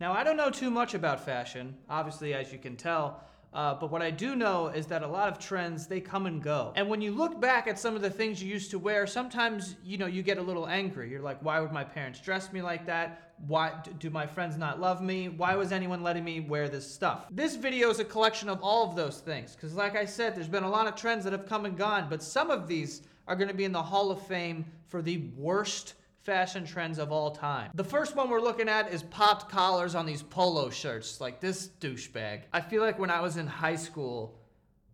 Now, I don't know too much about fashion, obviously, as you can tell. Uh, but what I do know is that a lot of trends they come and go. And when you look back at some of the things you used to wear, sometimes you know you get a little angry. You're like, why would my parents dress me like that? Why do my friends not love me? Why was anyone letting me wear this stuff? This video is a collection of all of those things. Because, like I said, there's been a lot of trends that have come and gone, but some of these are going to be in the Hall of Fame for the worst fashion trends of all time. The first one we're looking at is popped collars on these polo shirts, like this douchebag. I feel like when I was in high school,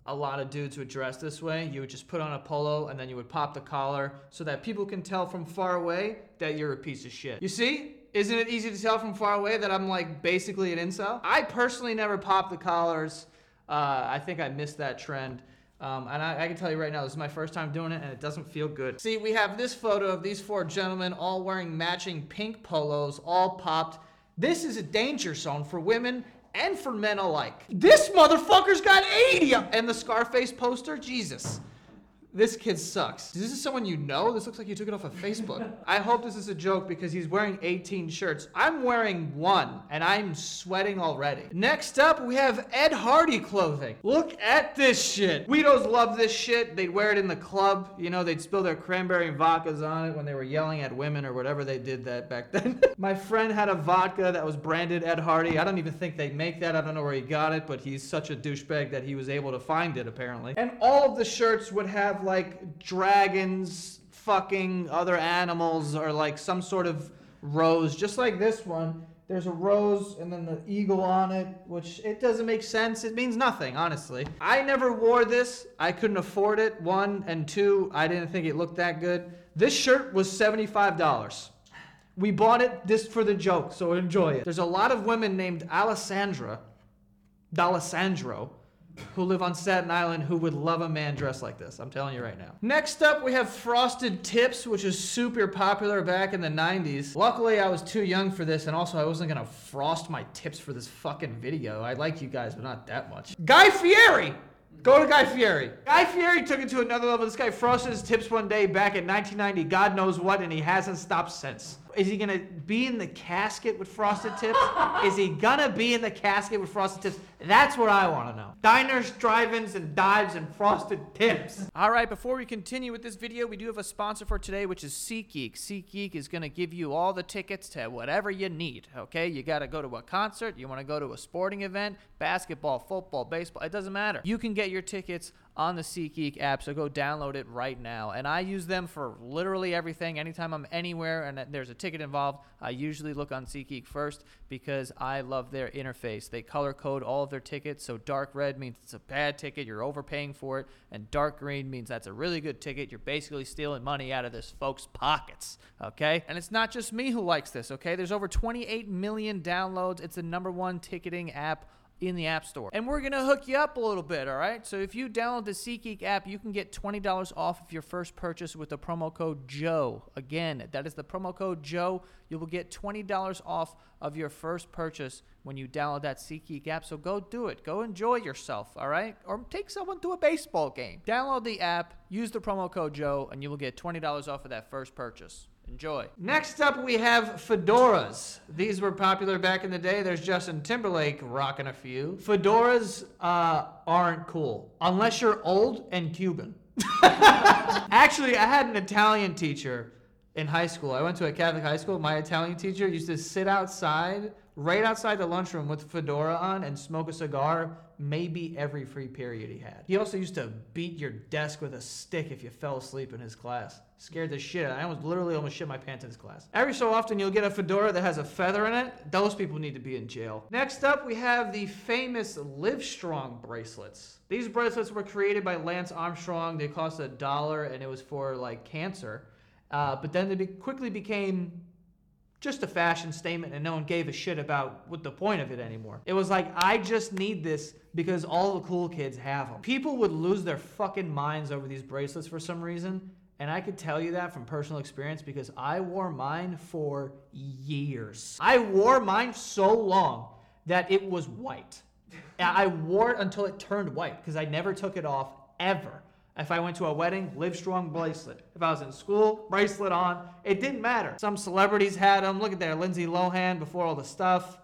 a lot of dudes would dress this way. You would just put on a polo and then you would pop the collar so that people can tell from far away that you're a piece of shit. You see? Isn't it easy to tell from far away that I'm like basically an incel? I personally never popped the collars. Uh, I think I missed that trend. Um, and I, I, can tell you right now, this is my first time doing it, and it doesn't feel good. See, we have this photo of these four gentlemen all wearing matching pink polos, all popped. This is a danger zone for women and for men alike. This motherfucker's got 80 And the Scarface poster, Jesus. This kid sucks. This is someone you know? This looks like you took it off of Facebook. I hope this is a joke because he's wearing 18 shirts. I'm wearing one and I'm sweating already. Next up, we have Ed Hardy clothing. Look at this shit. Weirdos love this shit. They'd wear it in the club. You know, they'd spill their cranberry vodkas on it when they were yelling at women or whatever they did that back then. My friend had a vodka that was branded Ed Hardy. I don't even think they make that. I don't know where he got it, but he's such a douchebag that he was able to find it apparently. And all of the shirts would have like dragons fucking other animals or like some sort of rose, just like this one. There's a rose and then the eagle on it, which it doesn't make sense. It means nothing, honestly. I never wore this. I couldn't afford it. One and two, I didn't think it looked that good. This shirt was $75. We bought it just for the joke, so enjoy it. There's a lot of women named Alessandra, D'Alessandro, who live on Staten Island who would love a man dressed like this. I'm telling you right now. Next up, we have frosted tips, which is super popular back in the 90s. Luckily, I was too young for this, and also I wasn't gonna frost my tips for this fucking video. I like you guys, but not that much. Guy Fieri! Go to Guy Fieri. Guy Fieri took it to another level. This guy frosted his tips one day back in 1990, God knows what, and he hasn't stopped since. Is he gonna be in the casket with frosted tips? Is he gonna be in the casket with frosted tips? That's what I want to know. Diners, drive-ins, and dives and frosted tips. All right, before we continue with this video, we do have a sponsor for today, which is SeatGeek. SeatGeek is gonna give you all the tickets to whatever you need. Okay, you gotta go to a concert, you want to go to a sporting event, basketball, football, baseball. It doesn't matter. You can get your tickets on the SeatGeek app, so go download it right now. And I use them for literally everything. Anytime I'm anywhere and there's a ticket involved, I usually look on SeatGeek first because I love their interface. They color code all of their tickets, so dark red means it's a bad ticket, you're overpaying for it, and dark green means that's a really good ticket. You're basically stealing money out of this folks' pockets, okay? And it's not just me who likes this, okay? There's over 28 million downloads. It's the number one ticketing app in the App Store. And we're going to hook you up a little bit, all right? So if you download the SeatGeek app, you can get $20 off of your first purchase with the promo code JOE. Again, that is the promo code JOE. You will get $20 off of your first purchase when you download that SeatGeek app. So go do it. Go enjoy yourself, all right? Or take someone to a baseball game. Download the app, use the promo code JOE, and you will get $20 off of that first purchase. Enjoy. Next up, we have fedoras. These were popular back in the day. There's Justin Timberlake rocking a few. Fedoras uh, aren't cool unless you're old and Cuban. Actually, I had an Italian teacher in high school. I went to a Catholic high school. My Italian teacher used to sit outside, right outside the lunchroom with fedora on and smoke a cigar maybe every free period he had. He also used to beat your desk with a stick if you fell asleep in his class. Scared the shit. out. I almost literally almost shit my pants in his class. Every so often you'll get a fedora that has a feather in it. Those people need to be in jail. Next up, we have the famous Livestrong bracelets. These bracelets were created by Lance Armstrong. They cost a dollar and it was for like cancer. Uh, but then be- quickly became just a fashion statement and no one gave a shit about what the point of it anymore. It was like, I just need this because all the cool kids have them. People would lose their fucking minds over these bracelets for some reason. And I could tell you that from personal experience because I wore mine for years. I wore mine so long that it was white. I wore it until it turned white because I never took it off ever. If I went to a wedding, Livestrong bracelet. If I was in school, bracelet on. It didn't matter. Some celebrities had them. Look at there, Lindsay Lohan before all the stuff.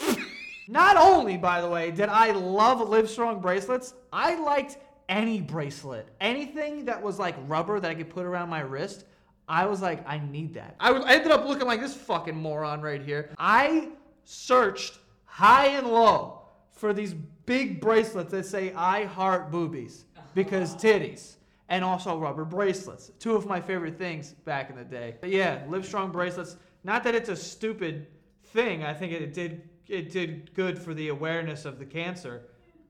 Not only, by the way, did I love Livestrong bracelets, I liked any bracelet. Anything that was like rubber that I could put around my wrist, I was like, I need that. I, was, I ended up looking like this fucking moron right here. I searched high and low for these big bracelets that say I heart boobies because titties. And also rubber bracelets. Two of my favorite things back in the day. But yeah, Livestrong bracelets. Not that it's a stupid thing. I think it did it did good for the awareness of the cancer,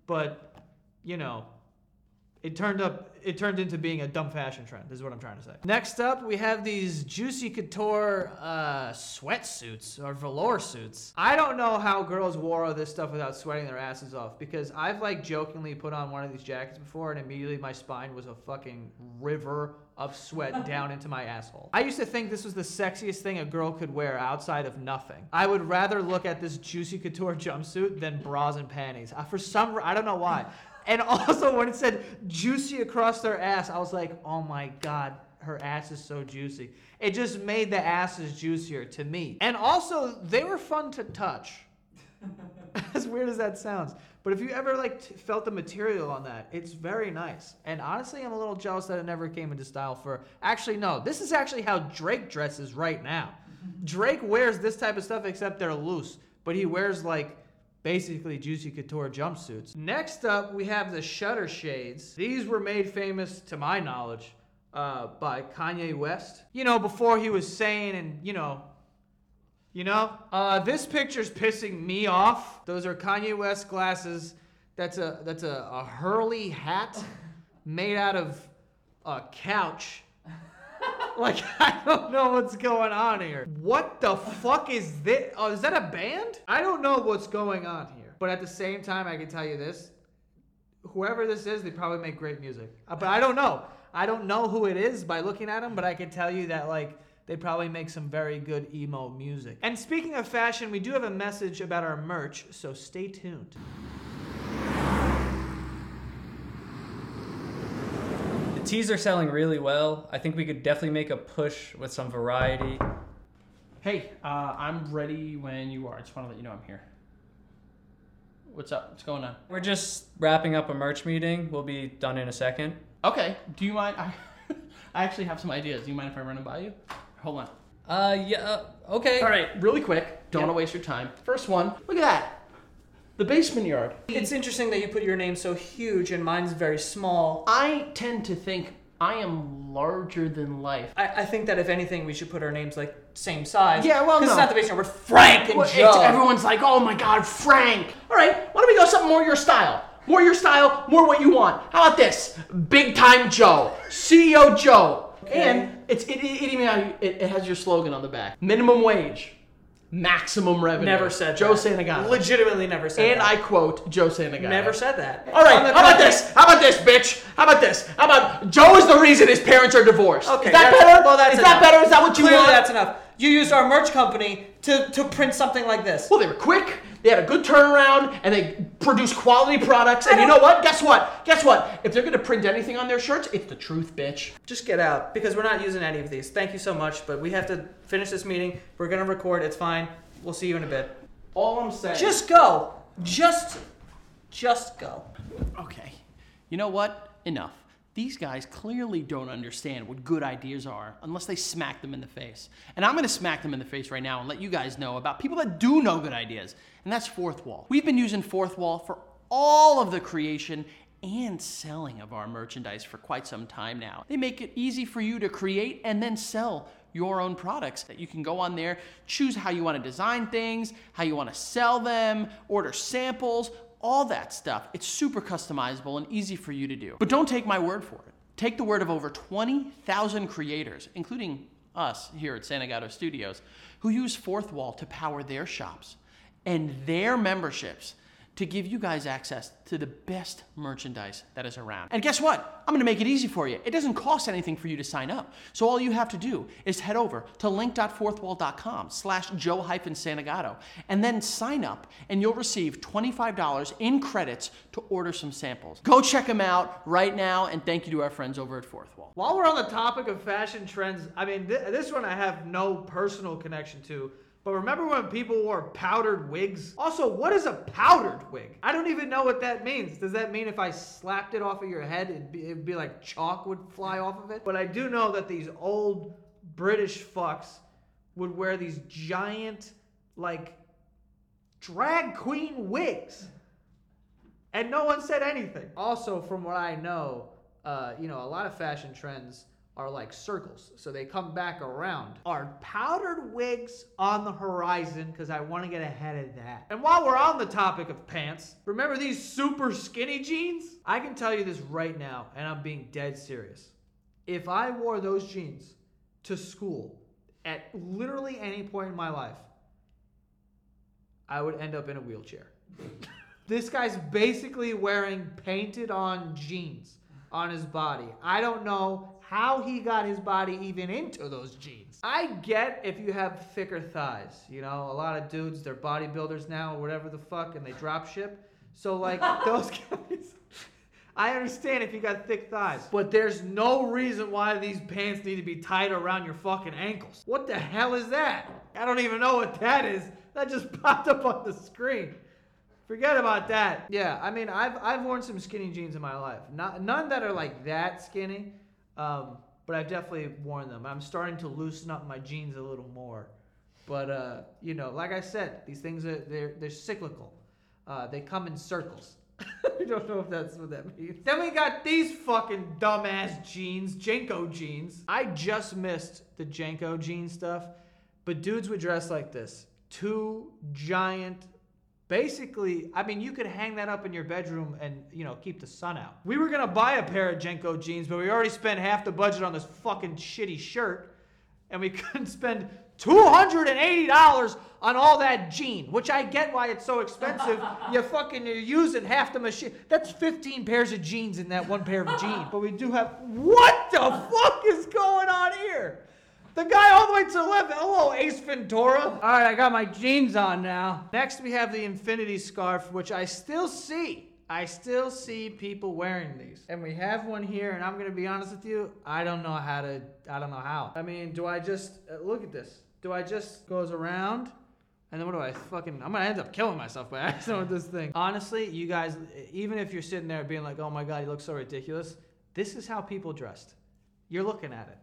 but you know, it turned up it turned into being a dumb fashion trend this is what i'm trying to say next up we have these juicy couture uh, sweatsuits or velour suits i don't know how girls wore all this stuff without sweating their asses off because i've like jokingly put on one of these jackets before and immediately my spine was a fucking river of sweat down into my asshole. I used to think this was the sexiest thing a girl could wear outside of nothing. I would rather look at this juicy couture jumpsuit than bras and panties. Uh, for some, I don't know why. And also when it said juicy across their ass, I was like, oh my god, her ass is so juicy. It just made the asses juicier to me. And also, they were fun to touch. as weird as that sounds. But if you ever like t- felt the material on that, it's very nice. And honestly, I'm a little jealous that it never came into style for. Actually, no. This is actually how Drake dresses right now. Drake wears this type of stuff, except they're loose. But he wears like basically Juicy Couture jumpsuits. Next up, we have the Shutter Shades. These were made famous, to my knowledge, uh, by Kanye West. You know, before he was saying and, you know, you know, uh, this picture's pissing me off. Those are Kanye West glasses. That's a that's a, a Hurley hat made out of a couch. like I don't know what's going on here. What the fuck is this? Oh, is that a band? I don't know what's going on here. But at the same time, I can tell you this: whoever this is, they probably make great music. Uh, but I don't know. I don't know who it is by looking at them, but I can tell you that like they probably make some very good emo music. And speaking of fashion, we do have a message about our merch, so stay tuned. Tees are selling really well. I think we could definitely make a push with some variety. Hey, uh, I'm ready when you are. I just want to let you know I'm here. What's up? What's going on? We're just wrapping up a merch meeting. We'll be done in a second. Okay. Do you mind? I, I actually have some ideas. Do you mind if I run them by you? Hold on. Uh, yeah, uh, okay. All right, really quick. Don't to waste your time. First one. Look at that. The basement yard. It's interesting that you put your name so huge and mine's very small. I tend to think I am larger than life. I, I think that if anything, we should put our names like same size. Yeah, well, Because no. it's not the basement. We're Frank and Well, Joe. everyone's like, oh my god, Frank. All right, why don't we go something more your style? More your style, more what you want. How about this? Big time Joe, CEO Joe. And it's it, it, it, it has your slogan on the back: minimum wage, maximum revenue. Never said Joe that. Santagato. Legitimately never said And that. I quote Joe Santagato. never said that. All right, how about this? How about this, bitch? How about this? How about Joe is the reason his parents are divorced? Okay, is that better? Well, that's is enough. that better? Is that what you Clearly, want? that's enough. You used our merch company to, to print something like this. Well, they were quick. They had a good turnaround, and they produced quality products. And you know what? Guess what? Guess what? If they're gonna print anything on their shirts, it's the truth, bitch. Just get out because we're not using any of these. Thank you so much, but we have to finish this meeting. We're gonna record. It's fine. We'll see you in a bit. All I'm saying. Just go. Just, just go. okay. You know what? Enough. These guys clearly don't understand what good ideas are unless they smack them in the face. And I'm gonna smack them in the face right now and let you guys know about people that do know good ideas, and that's Fourthwall. We've been using Fourthwall for all of the creation and selling of our merchandise for quite some time now. They make it easy for you to create and then sell your own products that you can go on there, choose how you want to design things, how you want to sell them, order samples, all that stuff. It's super customizable and easy for you to do. But don't take my word for it. Take the word of over 20,000 creators, including us here at Santa Studios, who use Fourthwall to power their shops and their memberships to give you guys access to the best merchandise that is around. And guess what? I'm gonna make it easy for you. It doesn't cost anything for you to sign up. So all you have to do is head over to link.fourthwall.com slash joe santagato and then sign up and you'll receive $25 in credits to order some samples. Go check them out right now and thank you to our friends over at Fourthwall. While we're on the topic of fashion trends, I mean, th- this one I have no personal connection to, But remember when people wore powdered wigs? Also, what is a powdered wig? I don't even know what that means. Does that mean if I slapped it off of your head, it'd be, it'd be like chalk would fly off of it? But I do know that these old British fucks would wear these giant, like, drag queen wigs. And no one said anything. Also, from what I know, uh, you know, a lot of fashion trends are like circles. So they come back around. Are powdered wigs on the horizon? Because I want to get ahead of that. And while we're on the topic of pants, remember these super skinny jeans? I can tell you this right now, and I'm being dead serious. If I wore those jeans to school at literally any point in my life, I would end up in a wheelchair. this guy's basically wearing painted on jeans on his body. I don't know how he got his body even into those jeans. I get if you have thicker thighs. You know, a lot of dudes, they're bodybuilders now or whatever the fuck, and they drop ship. So, like, those guys. I understand if you got thick thighs, but there's no reason why these pants need to be tied around your fucking ankles. What the hell is that? I don't even know what that is. That just popped up on the screen. Forget about that. Yeah, I mean, I've I've worn some skinny jeans in my life. Not none that are like that skinny, um, but I've definitely worn them. I'm starting to loosen up my jeans a little more. But uh, you know, like I said, these things are they're they're cyclical. Uh, they come in circles. I don't know if that's what that means. Then we got these fucking dumbass jeans, JNCO jeans. I just missed the JNCO jean stuff, but dudes would dress like this. Two giant Basically, I mean, you could hang that up in your bedroom and, you know, keep the sun out. We were gonna buy a pair of JNCO jeans, but we already spent half the budget on this fucking shitty shirt, and we couldn't spend $280 on all that jean, which I get why it's so expensive. you fucking, you're using half the machine. That's 15 pairs of jeans in that one pair of jeans. But we do have, what the fuck is going on here? The guy all the way to the left. Hello, Ace Ventura. All right, I got my jeans on now. Next, we have the infinity scarf, which I still see. I still see people wearing these. And we have one here, and I'm to be honest with you, I don't know how to, I don't know how. I mean, do I just, uh, look at this. Do I just goes around? And then what do I fucking? I'm gonna end up killing myself by accident with this thing. Honestly, you guys, even if you're sitting there being like, "Oh my god, you look so ridiculous," this is how people dressed. You're looking at it.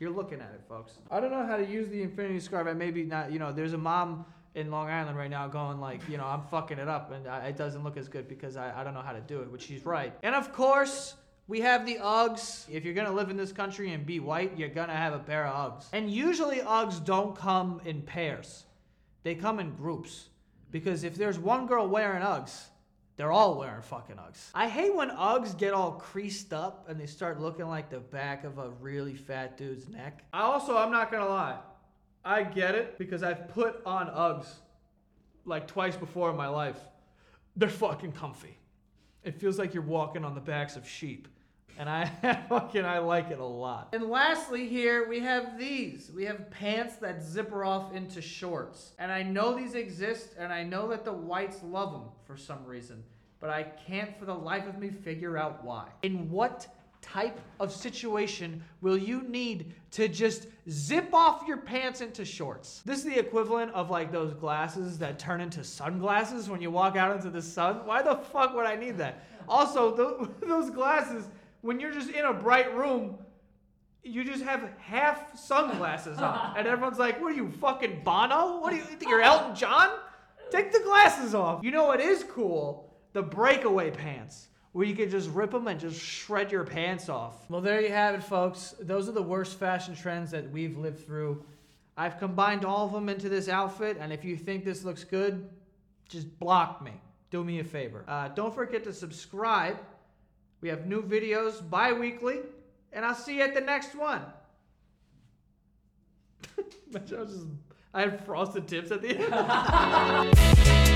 You're looking at it, folks. I don't know how to use the infinity scarf. I maybe not. You know, there's a mom in Long Island right now going like, you know, I'm fucking it up, and I, it doesn't look as good because I, I don't know how to do it. Which she's right. And of course. We have the Uggs. If you're gonna live in this country and be white, you're gonna have a pair of Uggs. And usually Uggs don't come in pairs. They come in groups. Because if there's one girl wearing Uggs, they're all wearing fucking Uggs. I hate when Uggs get all creased up and they start looking like the back of a really fat dude's neck. I also, I'm not gonna lie, I get it because I've put on Uggs like twice before in my life. They're fucking comfy. It feels like you're walking on the backs of sheep. And I fucking I like it a lot. And lastly, here we have these. We have pants that zipper off into shorts. And I know these exist, and I know that the whites love them for some reason, but I can't for the life of me figure out why. In what type of situation will you need to just zip off your pants into shorts? This is the equivalent of like those glasses that turn into sunglasses when you walk out into the sun. Why the fuck would I need that? Also, th- those glasses when you're just in a bright room, you just have half sunglasses on. And everyone's like, what are you, fucking Bono? What do you think you're Elton John? Take the glasses off. You know what is cool? The breakaway pants. Where you can just rip them and just shred your pants off. Well, there you have it, folks. Those are the worst fashion trends that we've lived through. I've combined all of them into this outfit, and if you think this looks good, just block me. Do me a favor. Uh, don't forget to subscribe we have new videos bi weekly, and I'll see you at the next one. I, just, I had frosted tips at the end.